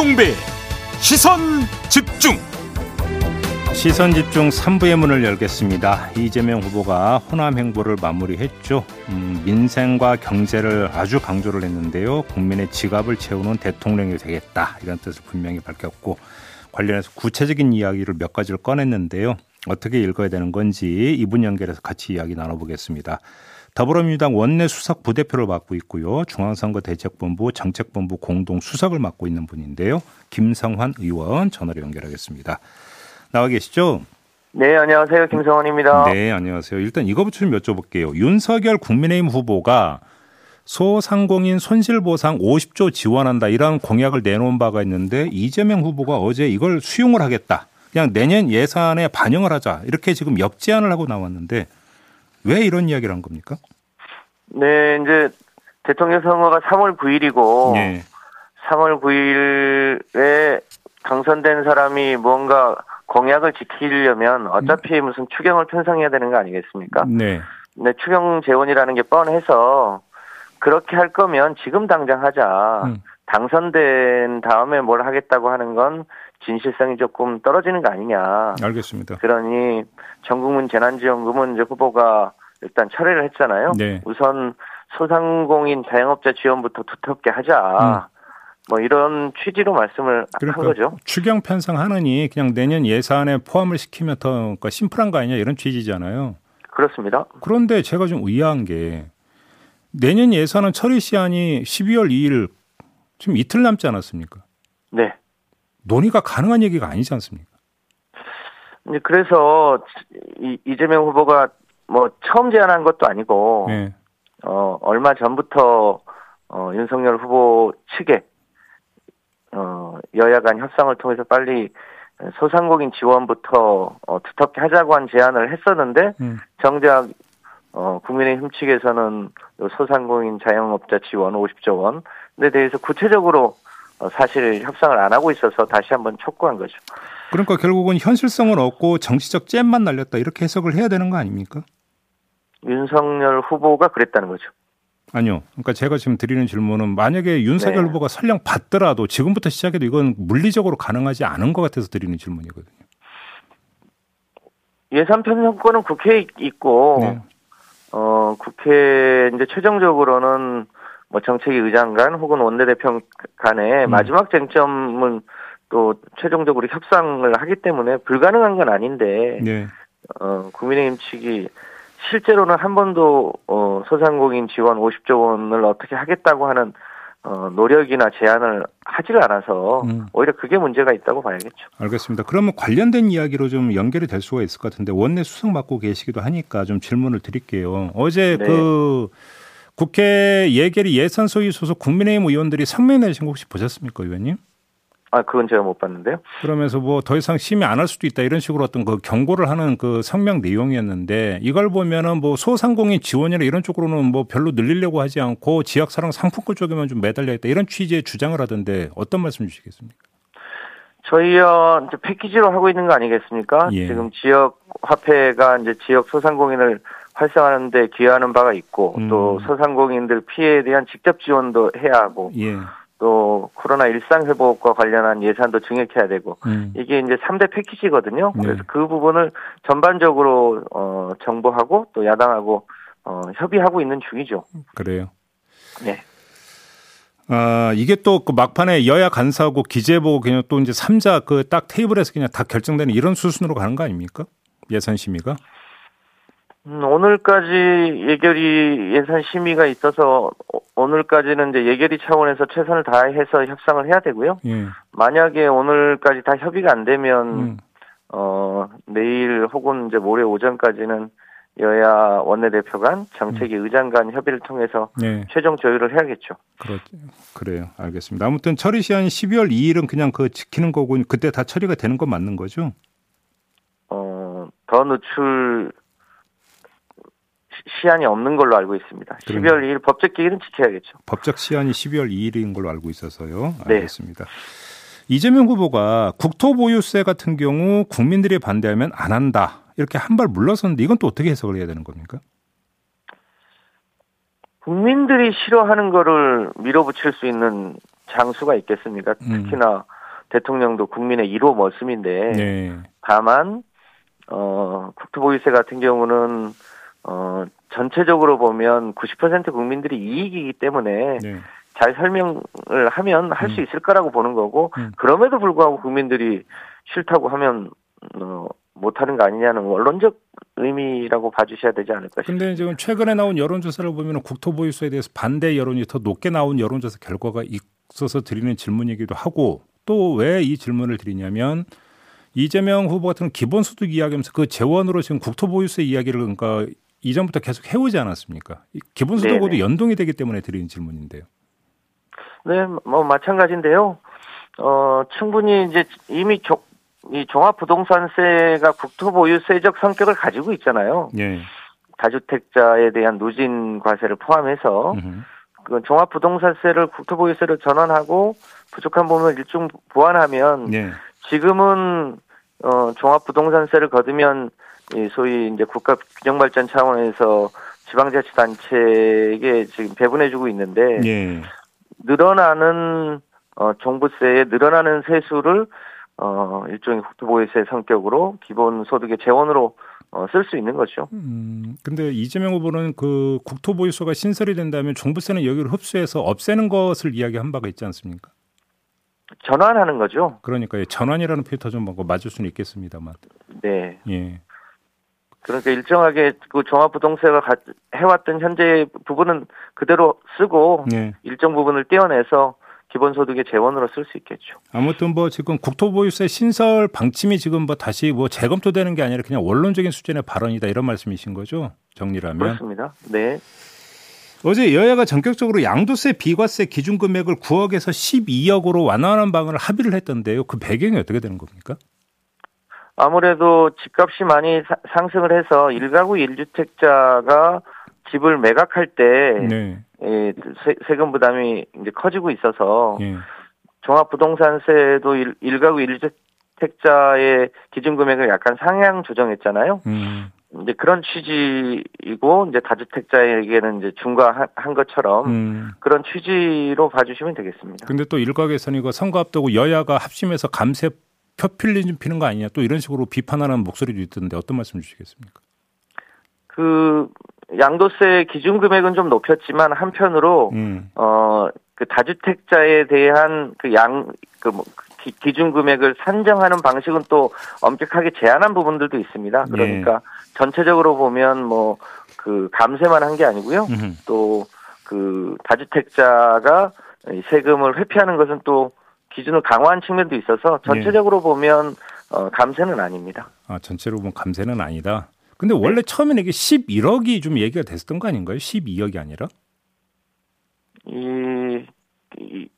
김종배 시선 집중 시선 집중 3부의 문을 열겠습니다. 이재명 후보가 호남 행보를 마무리했죠. 음, 민생과 경제를 아주 강조를 했는데요. 국민의 지갑을 채우는 대통령이 되겠다 이런 뜻을 분명히 밝혔고 관련해서 구체적인 이야기를 몇 가지를 꺼냈는데요. 어떻게 읽어야 되는 건지 이분 연결해서 같이 이야기 나눠보겠습니다. 더불어민주당 원내 수석 부대표를 맡고 있고요. 중앙선거 대책본부 정책본부 공동 수석을 맡고 있는 분인데요. 김성환 의원 전화로 연결하겠습니다. 나와 계시죠? 네, 안녕하세요. 김성환입니다. 네, 안녕하세요. 일단 이거부터 좀 여쭤볼게요. 윤석열 국민의힘 후보가 소상공인 손실보상 50조 지원한다 이런 공약을 내놓은 바가 있는데 이재명 후보가 어제 이걸 수용을 하겠다. 그냥 내년 예산에 반영을 하자. 이렇게 지금 역제안을 하고 나왔는데 왜 이런 이야기를 한 겁니까? 네, 이제 대통령 선거가 3월 9일이고 네. 3월 9일에 당선된 사람이 뭔가 공약을 지키려면 어차피 음. 무슨 추경을 편성해야 되는 거 아니겠습니까? 네. 네, 추경 재원이라는 게 뻔해서 그렇게 할 거면 지금 당장 하자. 음. 당선된 다음에 뭘 하겠다고 하는 건 진실성이 조금 떨어지는 거 아니냐. 알겠습니다. 그러니 전국민 재난지원금은 이제 후보가 일단 철회를 했잖아요. 네. 우선 소상공인 자영업자 지원부터 두텁게 하자. 음. 뭐 이런 취지로 말씀을 그러니까 한 거죠. 추경 편성하느니 그냥 내년 예산에 포함을 시키면 더 그러니까 심플한 거 아니냐 이런 취지잖아요. 그렇습니다. 그런데 제가 좀 의아한 게 내년 예산은 처리 시한이 12월 2일 지금 이틀 남지 않았습니까? 네. 논의가 가능한 얘기가 아니지 않습니까? 그래서 이, 이재명 후보가 뭐 처음 제안한 것도 아니고 네. 어 얼마 전부터 어 윤석열 후보 측에 어 여야 간 협상을 통해서 빨리 소상공인 지원부터 어, 두텁게 하자고 한 제안을 했었는데 음. 정작 어 국민의힘 측에서는 소상공인 자영업자 지원 50조 원 에 대해서 구체적으로 어, 사실 협상을 안 하고 있어서 다시 한번 촉구한 거죠. 그러니까 결국은 현실성을 얻고 정치적 잼만 날렸다 이렇게 해석을 해야 되는 거 아닙니까? 윤석열 후보가 그랬다는 거죠. 아니요. 그러니까 제가 지금 드리는 질문은 만약에 윤석열 네. 후보가 설령 받더라도 지금부터 시작해도 이건 물리적으로 가능하지 않은 것 같아서 드리는 질문이거든요. 예산 편성권은 국회에 있고 네. 어 국회 이제 최종적으로는 뭐 정책위 의장 간 혹은 원내대표 간의 음. 마지막 쟁점은 또 최종적으로 협상을 하기 때문에 불가능한 건 아닌데 네. 어 국민의힘 측이 실제로는 한 번도 어, 소상공인 지원 50조 원을 어떻게 하겠다고 하는 어, 노력이나 제안을 하지를 않아서 음. 오히려 그게 문제가 있다고 봐야겠죠. 알겠습니다. 그러면 관련된 이야기로 좀 연결이 될 수가 있을 것 같은데 원내 수석 맡고 계시기도 하니까 좀 질문을 드릴게요. 어제 네. 그 국회 예결위 예산 소위 소속 국민의힘 의원들이 성명 내신 거 혹시 보셨습니까, 의원님? 아, 그건 제가 못 봤는데요. 그러면서 뭐 더 이상 심의 안 할 수도 있다 이런 식으로 어떤 그 경고를 하는 그 성명 내용이었는데 이걸 보면은 뭐 소상공인 지원이나 이런 쪽으로는 뭐 별로 늘리려고 하지 않고 지역사랑 상품권 쪽에만 좀 매달려 있다 이런 취지의 주장을 하던데 어떤 말씀 주시겠습니까? 저희어 이제 패키지로 하고 있는 거 아니겠습니까? 예. 지금 지역 화폐가 이제 지역 소상공인을 활성화하는 데 기여하는 바가 있고 음. 또 소상공인들 피해에 대한 직접 지원도 해야 하고 예. 또 코로나 일상 회복과 관련한 예산도 증액해야 되고 음. 이게 이제 3대 패키지거든요. 네. 그래서 그 부분을 전반적으로 어 정부하고 또 야당하고 어 협의하고 있는 중이죠. 그래요. 네. 아, 이게 또 그 막판에 여야 간사하고 기재부 그냥 또 이제 3자 그 딱 테이블에서 그냥 다 결정되는 이런 수순으로 가는 거 아닙니까? 예산 심의가? 음, 오늘까지 예결위 예산 심의가 있어서 오늘까지는 이제 예결위 차원에서 최선을 다해서 협상을 해야 되고요. 예. 만약에 오늘까지 다 협의가 안 되면 음. 어 내일 혹은 이제 모레 오전까지는 여야 원내대표 간 정책위 음. 의장 간 협의를 통해서 네. 최종 조율을 해야겠죠. 그렇, 그래요. 알겠습니다. 아무튼 처리 시한 12월 2일은 그냥 그 지키는 거고 그때 다 처리가 되는 건 맞는 거죠? 어, 더 늦출 시한이 없는 걸로 알고 있습니다. 그럼 12월 2일 법적 기일은 지켜야겠죠. 법적 시한이 12월 2일인 걸로 알고 있어서요. 네. 알겠습니다. 네. 이재명 후보가 국토보유세 같은 경우 국민들이 반대하면 안 한다. 이렇게 한 발 물러섰는데 이건 또 어떻게 해석을 해야 되는 겁니까? 국민들이 싫어하는 거를 밀어붙일 수 있는 장수가 있겠습니까? 음. 특히나 대통령도 국민의 1호 머슴인데 네. 다만 어 국토보유세 같은 경우는 어 전체적으로 보면 90% 국민들이 이익이기 때문에 네. 잘 설명을 하면 할수 음. 있을 거라고 보는 거고 음. 그럼에도 불구하고 국민들이 싫다고 하면 어 못하는 거 아니냐는 원론적 의미라고 봐주셔야 되지 않을까 싶습니다. 근데 지금 최근에 나온 여론조사를 보면 국토보유세에 대해서 반대 여론이 더 높게 나온 여론조사 결과가 있어서 드리는 질문이기도 하고 또 왜 이 질문을 드리냐면 이재명 후보 같은 기본소득 이야기하면서 그 재원으로 지금 국토보유세 이야기를 그러니까 이전부터 계속 해오지 않았습니까? 기본소득으로도 연동이 되기 때문에 드리는 질문인데요. 네, 뭐 마찬가지인데요. 어, 충분히 이제 이미 조, 이 종합부동산세가 국토보유세적 성격을 가지고 있잖아요. 예. 다주택자에 대한 누진 과세를 포함해서 그 종합부동산세를 국토보유세로 전환하고 부족한 부분을 일종 보완하면 예. 지금은 어 종합부동산세를 거두면 이 소위 이제 국가 균형 발전 차원에서 지방자치단체에게 지금 배분해주고 있는데 예. 늘어나는 어 종부세에 늘어나는 세수를 어, 일종의 국토보유세 성격으로 기본소득의 재원으로 어, 쓸 수 있는 거죠. 음, 근데 이재명 후보는 그 국토보유소가 신설이 된다면 종부세는 여기를 흡수해서 없애는 것을 이야기한 바가 있지 않습니까? 전환하는 거죠. 그러니까 전환이라는 표현 좀 맞을 수는 있겠습니다만. 네. 예. 그러니까 일정하게 그 종합부동세가 해왔던 현재 부분은 그대로 쓰고 예. 일정 부분을 떼어내서 기본소득의 재원으로 쓸 수 있겠죠. 아무튼 뭐 지금 국토보유세 신설 방침이 지금 뭐 다시 뭐 재검토되는 게 아니라 그냥 원론적인 수준의 발언이다 이런 말씀이신 거죠? 정리를 하면. 그렇습니다. 네. 어제 여야가 전격적으로 양도세 비과세 기준 금액을 9억에서 12억으로 완화하는 방안을 합의를 했던데요. 그 배경이 어떻게 되는 겁니까? 아무래도 집값이 많이 사, 상승을 해서 1가구 1주택자가 집을 매각할 때 네. 예, 세, 금 부담이 이제 커지고 있어서 예. 종합부동산세도 일, 일가구 일주택자의 기준 금액을 약간 상향 조정했잖아요. 음. 이제 그런 취지이고 이제 다주택자에게는 이제 중과한 것처럼 음. 그런 취지로 봐주시면 되겠습니다. 근데 또 일각에서는 이거 선거 앞두고 여야가 합심해서 감세 표필리 피는 거 아니냐 또 이런 식으로 비판하는 목소리도 있던데 어떤 말씀 주시겠습니까? 그 양도세 기준 금액은 좀 높였지만 한편으로 음. 어그 다주택자에 대한 그 양그 뭐 기, 준 금액을 산정하는 방식은 또 엄격하게 제한한 부분들도 있습니다. 그러니까 네. 전체적으로 보면 뭐 그 감세만 한 게 아니고요. 또 그 다주택자가 세금을 회피하는 것은 또 기준을 강화한 측면도 있어서 전체적으로 네. 보면 어 감세는 아닙니다. 아 전체로 보면 감세는 아니다. 근데 원래 네. 처음에는 이게 11억이 좀 얘기가 됐었던 거 아닌가요? 12억이 아니라? 이, 이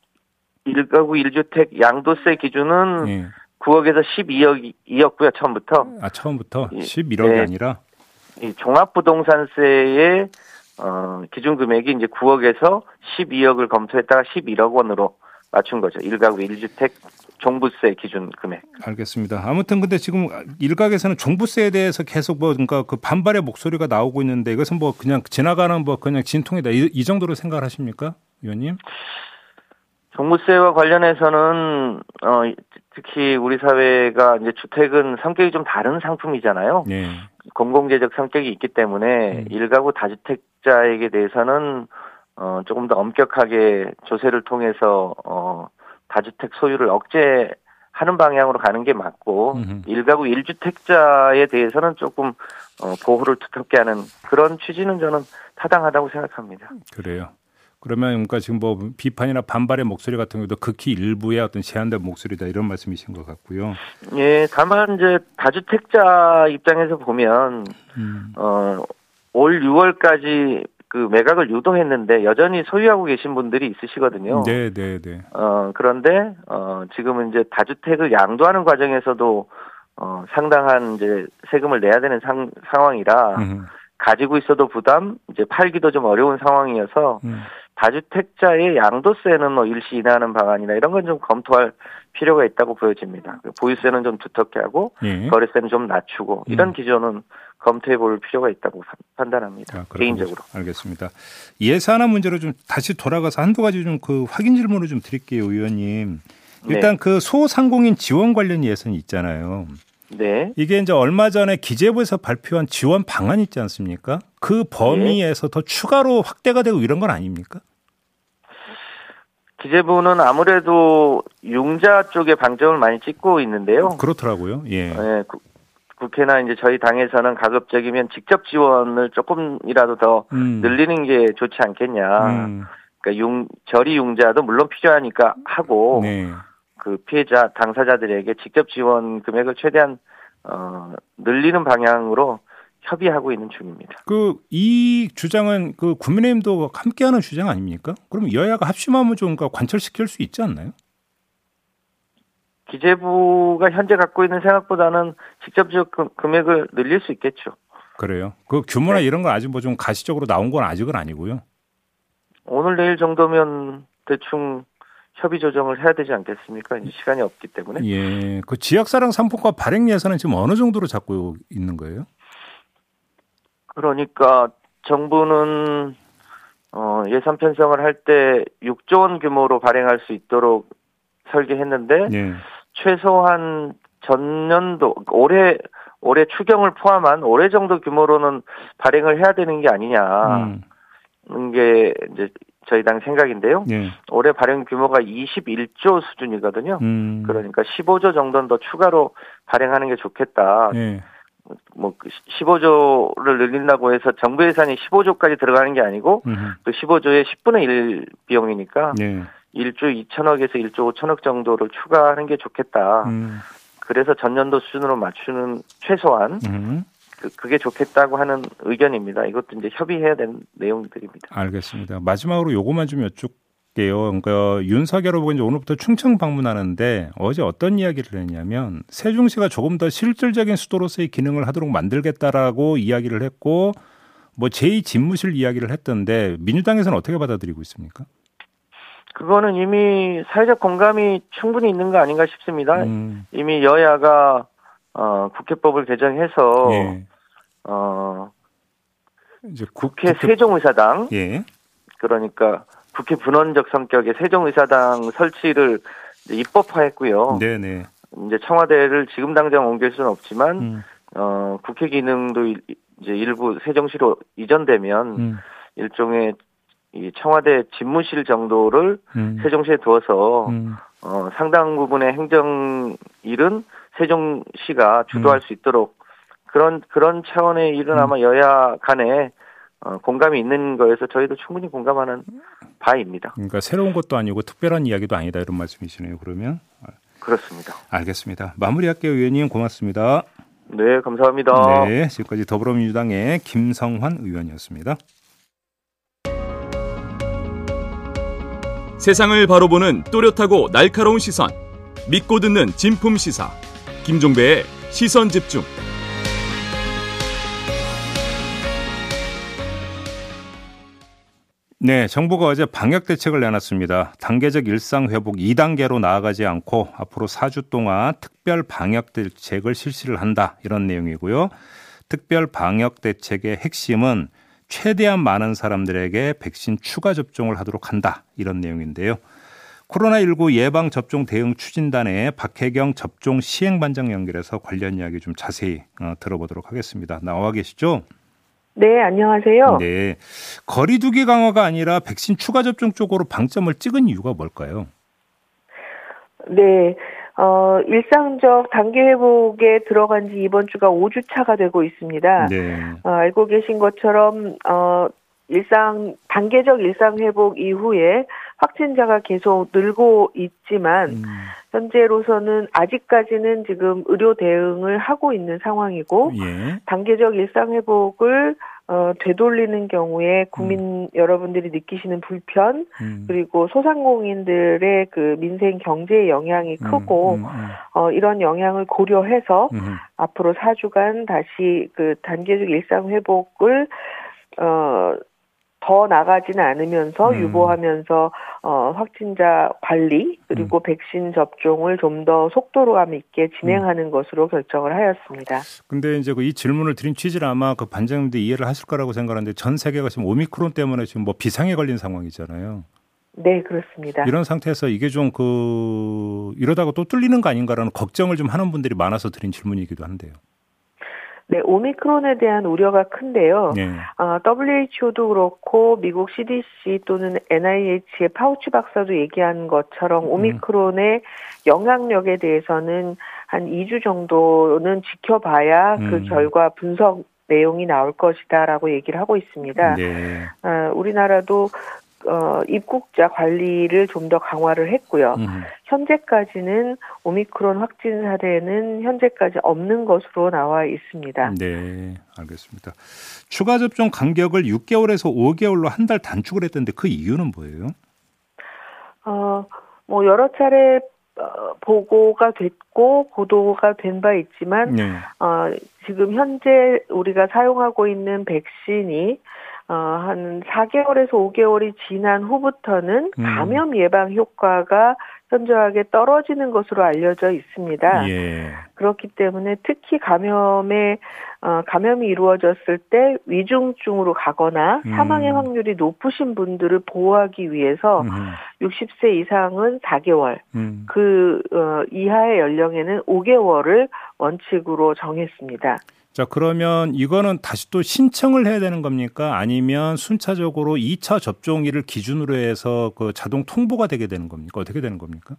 1가구 1주택 양도세 기준은 네. 9억에서 12억이었고요, 처음부터. 아, 처음부터? 11억이 네. 아니라? 이 종합부동산세의 어, 기준 금액이 이제 9억에서 12억을 검토했다가 11억 원으로 맞춘 거죠. 1가구 1주택 종부세 기준 금액. 알겠습니다. 아무튼 근데 지금 일각에서는 종부세에 대해서 계속 뭐 그러니까 그 반발의 목소리가 나오고 있는데 이것은 뭐 그냥 지나가는 뭐 그냥 진통이다 이, 이 정도로 생각을 하십니까, 위원님? 종부세와 관련해서는 어 특히 우리 사회가 이제 주택은 성격이 좀 다른 상품이잖아요. 네. 공공재적 성격이 있기 때문에 음. 일가구 다주택자에게 대해서는 어 조금 더 엄격하게 조세를 통해서 어 다주택 소유를 억제하는 방향으로 가는 게 맞고 일가구 1주택자에 대해서는 조금 어, 보호를 두텁게 하는 그런 취지는 저는 타당하다고 생각합니다. 그래요. 그러면 그러니까 지금 뭐 비판이나 반발의 목소리 같은 경우도 극히 일부의 어떤 제한된 목소리다 이런 말씀이신 것 같고요. 예, 다만 이제 다주택자 입장에서 보면 음. 어올 6월까지 그 매각을 유도했는데 여전히 소유하고 계신 분들이 있으시거든요. 네, 네, 네. 어 그런데 어 지금은 이제 다주택을 양도하는 과정에서도 어 상당한 이제 세금을 내야 되는 상, 상황이라 음. 가지고 있어도 부담, 이제 팔기도 좀 어려운 상황이어서 음. 다주택자의 양도세는 뭐 일시 인하하는 방안이나 이런 건 좀 검토할 필요가 있다고 보여집니다. 그 보유세는 좀 두텁게 하고 예. 거래세는 좀 낮추고 이런 음. 기조는 검토해 볼 필요가 있다고 판단합니다. 아, 개인적으로. 알겠습니다. 예산안 문제로 좀 다시 돌아가서 한두 가지 좀 그 확인 질문을 좀 드릴게요, 의원님. 일단 네. 그 소상공인 지원 관련 예산이 있잖아요. 네. 이게 이제 얼마 전에 기재부에서 발표한 지원 방안 있지 않습니까? 그 범위에서 네. 더 추가로 확대가 되고 이런 건 아닙니까? 기재부는 아무래도 융자 쪽에 방점을 많이 찍고 있는데요. 그렇더라고요. 예. 네, 구, 국회나 이제 저희 당에서는 가급적이면 직접 지원을 조금이라도 더 음. 늘리는 게 좋지 않겠냐. 음. 그러니까 융 저리 융자도 물론 필요하니까 하고 네. 그 피해자 당사자들에게 직접 지원 금액을 최대한 어 늘리는 방향으로 협의하고 있는 중입니다. 그 이 주장은 그 국민의힘도 함께하는 주장 아닙니까? 그럼 여야가 합심하면 좀 관철시킬 수 있지 않나요? 기재부가 현재 갖고 있는 생각보다는 직접적 금액을 늘릴 수 있겠죠. 그래요. 그 규모나 네. 이런 건 아직 뭐 좀 가시적으로 나온 건 아직은 아니고요. 오늘 내일 정도면 대충 협의 조정을 해야 되지 않겠습니까? 이제 시간이 없기 때문에. 예. 그 지역사랑 상품과 발행 예산은 지금 어느 정도로 잡고 있는 거예요? 그러니까 정부는 어, 예산 편성을 할 때 6조 원 규모로 발행할 수 있도록 설계했는데 예. 최소한 전년도 올해 올해 추경을 포함한 올해 정도 규모로는 발행을 해야 되는 게 아니냐. 음. 게 이제 저희 당 생각인데요. 예. 올해 발행 규모가 21조 수준이거든요. 음. 그러니까 15조 정도는 더 추가로 발행하는 게 좋겠다. 예. 뭐 15조를 그 늘린다고 해서 정부 예산이 15조까지 들어가는 게 아니고 음흠. 또 15조의 10분의 1 비용이니까 예. 1조 2천억에서 1조 5천억 정도를 추가하는 게 좋겠다. 음. 그래서 전년도 수준으로 맞추는 최소한 음. 그, 그게 좋겠다고 하는 의견입니다. 이것도 이제 협의해야 되는 내용들입니다. 알겠습니다. 마지막으로 요것만 좀 여쭙 게요. 그러니까 윤석열 후보가 이제 오늘부터 충청 방문하는데 어제 어떤 이야기를 했냐면 세종시가 조금 더 실질적인 수도로서의 기능을 하도록 만들겠다라고 이야기를 했고 뭐 제2 집무실 이야기를 했던데 민주당에서는 어떻게 받아들이고 있습니까? 그거는 이미 사회적 공감이 충분히 있는 거 아닌가 싶습니다. 음. 이미 여야가 어, 국회법을 개정해서 예. 어 이제 국회, 국회 세종의사당 예. 그러니까 국회 분원적 성격의 세종의사당 설치를 입법화했고요. 네네. 이제 청와대를 지금 당장 옮길 수는 없지만 음. 어 국회 기능도 이제 일부 세종시로 이전되면 음. 일종의 이 청와대 집무실 정도를 음. 세종시에 두어서 음. 어 상당 부분의 행정 일은 세종시가 주도할 음. 수 있도록 그런 그런 차원의 일은 아마 음. 여야 간에 어, 공감이 있는 거에서 저희도 충분히 공감하는 바입니다. 그러니까 새로운 것도 아니고 특별한 이야기도 아니다 이런 말씀이시네요. 그러면 그렇습니다. 알겠습니다. 마무리할게요, 의원님 고맙습니다. 네, 감사합니다. 네, 지금까지 더불어민주당의 김성환 의원이었습니다. 세상을 바로 보는 또렷하고 날카로운 시선, 믿고 듣는 진품 시사, 김종배의 시선 집중. 네, 정부가 어제 방역 대책을 내놨습니다. 단계적 일상 회복 2단계로 나아가지 않고 앞으로 4주 동안 특별 방역 대책을 실시를 한다. 이런 내용이고요. 특별 방역 대책의 핵심은 최대한 많은 사람들에게 백신 추가 접종을 하도록 한다. 이런 내용인데요. 코로나19 예방 접종 대응 추진단의 박혜경 접종 시행반장 연결해서 관련 이야기 좀 자세히 어, 들어보도록 하겠습니다. 나와 계시죠? 네, 안녕하세요. 네. 거리두기 강화가 아니라 백신 추가 접종 쪽으로 방점을 찍은 이유가 뭘까요? 네. 어, 일상적 단계 회복에 들어간 지 이번 주가 5주 차가 되고 있습니다. 네. 어, 알고 계신 것처럼 어, 일상 단계적 일상 회복 이후에 확진자가 계속 늘고 있지만 음. 현재로서는 아직까지는 지금 의료 대응을 하고 있는 상황이고 예. 단계적 일상 회복을 어, 되돌리는 경우에 국민 음. 여러분들이 느끼시는 불편 음. 그리고 소상공인들의 그 민생 경제에 영향이 음, 크고 음, 음, 어, 이런 영향을 고려해서 앞으로 4주간 다시 그 단계적 일상 회복을 어 더 나가지는 않으면서 음. 유보하면서 어, 확진자 관리 그리고 음. 백신 접종을 좀 더 속도감 있게 진행하는 음. 것으로 결정을 하였습니다. 근데 이제 그 이 질문을 드린 취지를 아마 그 반장님도 이해를 하실 거라고 생각하는데 전 세계가 지금 오미크론 때문에 지금 뭐 비상에 걸린 상황이잖아요. 네, 그렇습니다. 이런 상태에서 이게 좀 그 이러다가 또 뚫리는 거 아닌가라는 걱정을 좀 하는 분들이 많아서 드린 질문이기도 한데요. 네, 오미크론에 대한 우려가 큰데요. 네. 어, WHO도 그렇고 미국 CDC 또는 NIH의 파우치 박사도 얘기한 것처럼 음. 오미크론의 영향력에 대해서는 한 2주 정도는 지켜봐야 그 음. 그 결과 분석 내용이 나올 것이다라고 얘기를 하고 있습니다. 네. 어, 우리나라도 어, 입국자 관리를 좀 더 강화를 했고요. 음. 현재까지는 오미크론 확진 사례는 현재까지 없는 것으로 나와 있습니다. 네, 알겠습니다. 추가 접종 간격을 6개월에서 5개월로 한 달 단축을 했던데 그 이유는 뭐예요? 어, 뭐 여러 차례 어, 보고가 됐고 보도가 된 바 있지만 네. 어, 지금 현재 우리가 사용하고 있는 백신이 어, 한 4개월에서 5개월이 지난 후부터는 음. 감염 예방 효과가 현저하게 떨어지는 것으로 알려져 있습니다. 예. 그렇기 때문에 특히 감염에 어, 감염이 이루어졌을 때 위중증으로 가거나 음. 사망의 확률이 높으신 분들을 보호하기 위해서 음. 60세 이상은 4개월, 음. 그 어, 이하의 연령에는 5개월을 원칙으로 정했습니다. 자, 그러면 이거는 다시 또 신청을 해야 되는 겁니까? 아니면 순차적으로 2차 접종일을 기준으로 해서 그 자동 통보가 되게 되는 겁니까? 어떻게 되는 겁니까?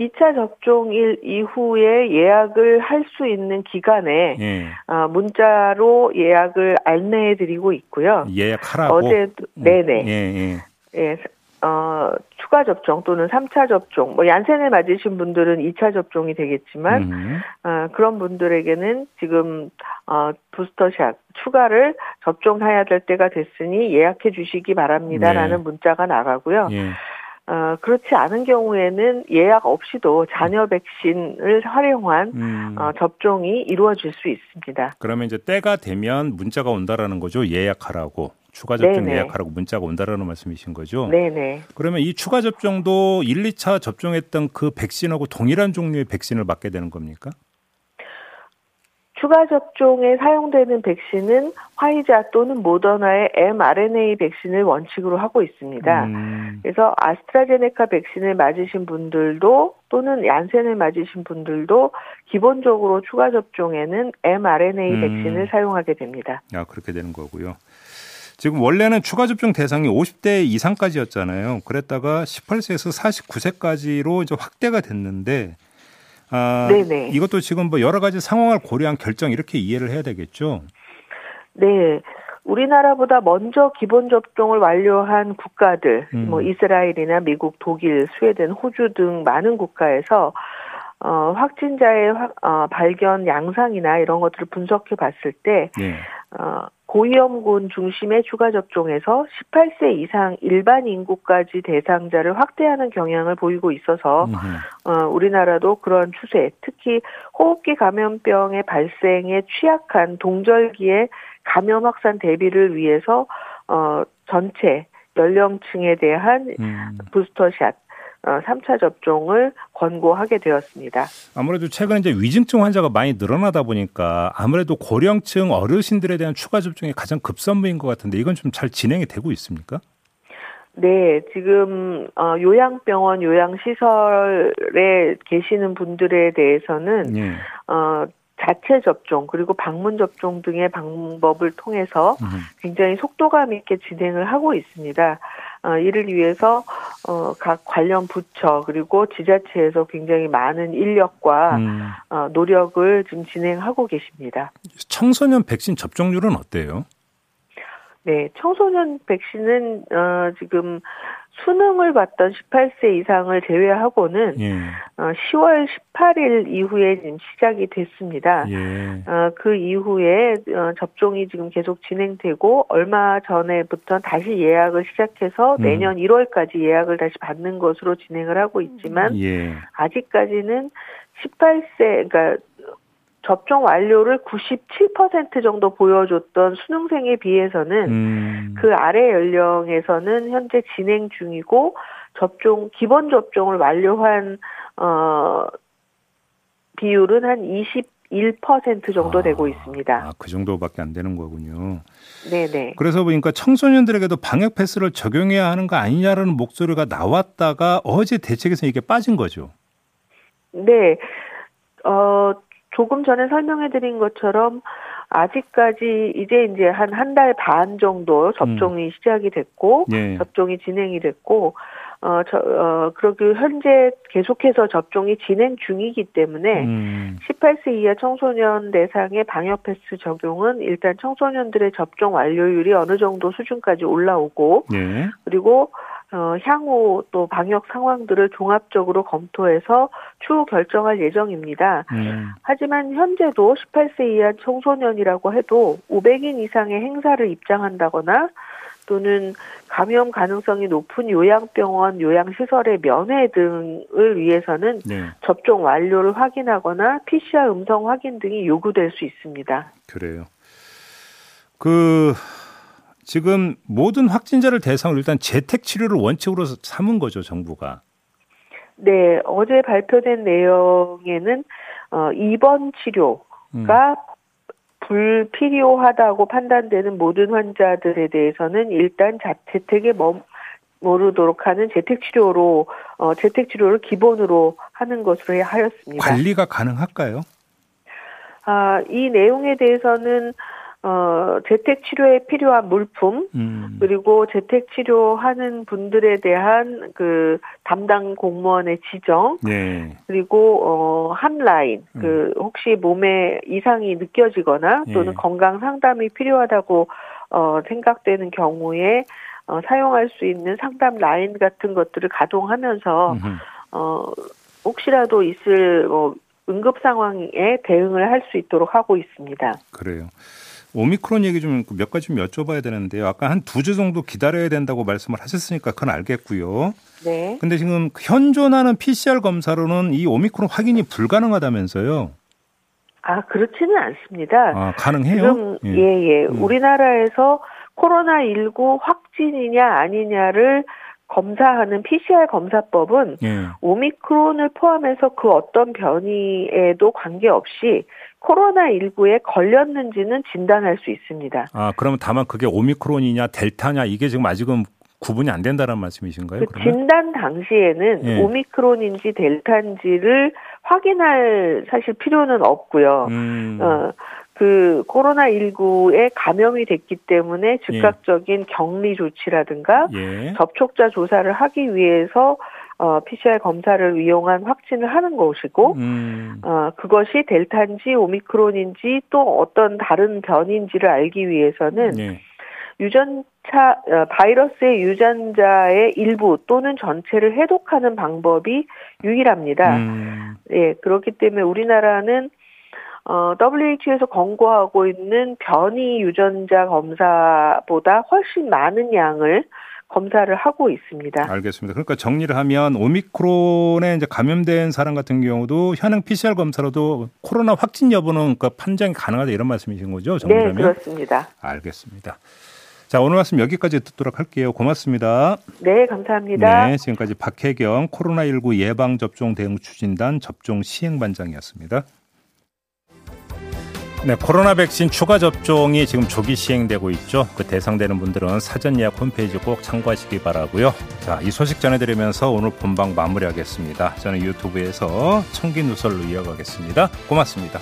2차 접종일 이후에 예약을 할 수 있는 기간에 예. 어, 문자로 예약을 안내해 드리고 있고요. 예약하라고. 어제 네네. 예, 예. 예, 어, 추가 접종 또는 3차 접종, 뭐 얀센을 맞으신 분들은 2차 접종이 되겠지만 음. 어, 그런 분들에게는 지금 어, 부스터샷 추가를 접종해야 될 때가 됐으니 예약해 주시기 바랍니다라는 네. 문자가 나가고요. 예. 어, 그렇지 않은 경우에는 예약 없이도 자녀 백신을 활용한 음. 어, 접종이 이루어질 수 있습니다. 그러면 이제 때가 되면 문자가 온다라는 거죠. 예약하라고. 추가 접종 네네. 예약하라고 문자가 온다라는 말씀이신 거죠? 네네. 그러면 이 추가 접종도 1, 2차 접종했던 그 백신하고 동일한 종류의 백신을 맞게 되는 겁니까? 추가 접종에 사용되는 백신은 화이자 또는 모더나의 mRNA 백신을 원칙으로 하고 있습니다. 음. 그래서 아스트라제네카 백신을 맞으신 분들도 또는 얀센을 맞으신 분들도 기본적으로 추가 접종에는 mRNA 음. 백신을 사용하게 됩니다. 아, 그렇게 되는 거고요. 지금 원래는 추가 접종 대상이 50대 이상까지였잖아요. 그랬다가 18세에서 49세까지로 이제 확대가 됐는데 아, 네네. 이것도 지금 뭐 여러 가지 상황을 고려한 결정 이렇게 이해를 해야 되겠죠. 네. 우리나라보다 먼저 기본 접종을 완료한 국가들, 음. 뭐 이스라엘이나 미국, 독일, 스웨덴, 호주 등 많은 국가에서 어, 확진자의 확, 어, 발견 양상이나 이런 것들을 분석해 봤을 때, 네. 어, 고위험군 중심의 추가 접종에서 18세 이상 일반 인구까지 대상자를 확대하는 경향을 보이고 있어서 어, 우리나라도 그런 추세, 특히 호흡기 감염병의 발생에 취약한 동절기의 감염 확산 대비를 위해서 어, 전체 연령층에 대한 음. 부스터샷 3차 어, 접종을 권고하게 되었습니다. 아무래도 최근 이제 위중증 환자가 많이 늘어나다 보니까 아무래도 고령층 어르신들에 대한 추가 접종이 가장 급선무인 것 같은데 이건 좀 잘 진행이 되고 있습니까? 네, 지금 어, 요양병원, 요양시설에 계시는 분들에 대해서는 네. 어, 자체 접종 그리고 방문 접종 등의 방법을 통해서 굉장히 속도감 있게 진행을 하고 있습니다. 어, 이를 위해서 어, 각 관련 부처 그리고 지자체에서 굉장히 많은 인력과 음. 어, 노력을 지금 진행하고 계십니다. 청소년 백신 접종률은 어때요? 네, 청소년 백신은 어, 지금 수능을 받던 18세 이상을 제외하고는 예. 어, 10월 18일 이후에 지금 시작이 됐습니다. 예. 어, 그 이후에 어, 접종이 지금 계속 진행되고 얼마 전에부터 다시 예약을 시작해서 음. 내년 음. 1월까지 예약을 다시 받는 것으로 진행을 하고 있지만 예. 아직까지는 18세 그러니까 접종 완료를 97% 정도 보여줬던 수능생에 비해서는 음. 그 아래 연령에서는 현재 진행 중이고 접종 기본 접종을 완료한 어 비율은 한 21% 정도 아, 되고 있습니다. 아, 그 정도밖에 안 되는 거군요. 네 네. 그래서 보니까 청소년들에게도 방역 패스를 적용해야 하는 거 아니냐라는 목소리가 나왔다가 어제 대책에서 이게 빠진 거죠. 네. 어, 조금 전에 설명해 드린 것처럼 아직까지 이제 이제 한 한 달 반 정도 접종이 음. 시작이 됐고 네. 접종이 진행이 됐고 어, 저, 어, 그리고 현재 계속해서 접종이 진행 중이기 때문에 음. 18세 이하 청소년 대상의 방역 패스 적용은 일단 청소년들의 접종 완료율이 어느 정도 수준까지 올라오고 네. 그리고 어, 향후 또 방역 상황들을 종합적으로 검토해서 추후 결정할 예정입니다. 음. 하지만 현재도 18세 이하 청소년이라고 해도 500인 이상의 행사를 입장한다거나 또는 감염 가능성이 높은 요양병원, 요양시설의 면회 등을 위해서는 네. 접종 완료를 확인하거나 PCR 음성 확인 등이 요구될 수 있습니다. 그래요. 그 지금 모든 확진자를 대상으로 일단 재택 치료를 원칙으로 삼은 거죠, 정부가. 네, 어제 발표된 내용에는 어, 입원 치료가 음. 불필요하다고 판단되는 모든 환자들에 대해서는 일단 재택에 머무르도록 하는 재택 치료로 어, 재택 치료를 기본으로 하는 것으로 하였습니다. 관리가 가능할까요? 아, 이 내용에 대해서는 어, 재택 치료에 필요한 물품, 음. 그리고 재택 치료 하는 분들에 대한 그 담당 공무원의 지정, 네. 그리고 어, 한라인, 음. 그 혹시 몸에 이상이 느껴지거나 또는 네. 건강 상담이 필요하다고 어, 생각되는 경우에 어, 사용할 수 있는 상담 라인 같은 것들을 가동하면서 음흠. 어, 혹시라도 있을 뭐 응급 상황에 대응을 할 수 있도록 하고 있습니다. 그래요. 오미크론 얘기 좀 몇 가지 좀 여쭤봐야 되는데요. 아까 한 두 주 정도 기다려야 된다고 말씀을 하셨으니까 그건 알겠고요. 네. 근데 지금 현존하는 PCR 검사로는 이 오미크론 확인이 불가능하다면서요? 아, 그렇지는 않습니다. 아, 가능해요? 지금, 예, 예. 예. 음. 우리나라에서 코로나19 확진이냐 아니냐를 검사하는 PCR 검사법은 예. 오미크론을 포함해서 그 어떤 변이에도 관계없이 코로나19에 걸렸는지는 진단할 수 있습니다. 아, 그러면 다만 그게 오미크론이냐 델타냐 이게 지금 아직은 구분이 안 된다는 말씀이신가요? 그 진단 당시에는 예. 오미크론인지 델타인지를 확인할 사실 필요는 없고요. 음. 어, 그 코로나19에 감염이 됐기 때문에 즉각적인 예. 격리 조치라든가 예. 접촉자 조사를 하기 위해서 어, PCR 검사를 이용한 확진을 하는 것이고, 음. 어, 그것이 델타인지 오미크론인지 또 어떤 다른 변인지를 알기 위해서는 네. 유전차 어, 바이러스의 유전자의 일부 또는 전체를 해독하는 방법이 유일합니다. 음. 예, 그렇기 때문에 우리나라는 어, WHO에서 권고하고 있는 변이 유전자 검사보다 훨씬 많은 양을 검사를 하고 있습니다. 알겠습니다. 그러니까 정리를 하면 오미크론에 이제 감염된 사람 같은 경우도 현행 PCR 검사로도 코로나 확진 여부는 그 판정이 가능하다 이런 말씀이신 거죠? 정리하면? 네, 그렇습니다. 알겠습니다. 자, 오늘 말씀 여기까지 듣도록 할게요. 고맙습니다. 네, 감사합니다. 네, 지금까지 박혜경 코로나19 예방접종 대응 추진단 접종 시행반장이었습니다. 네, 코로나 백신 추가 접종이 지금 조기 시행되고 있죠. 그 대상되는 분들은 사전 예약 홈페이지 꼭 참고하시기 바라고요. 자, 이 소식 전해드리면서 오늘 본방 마무리하겠습니다. 저는 유튜브에서 청기 누설로 이어가겠습니다. 고맙습니다.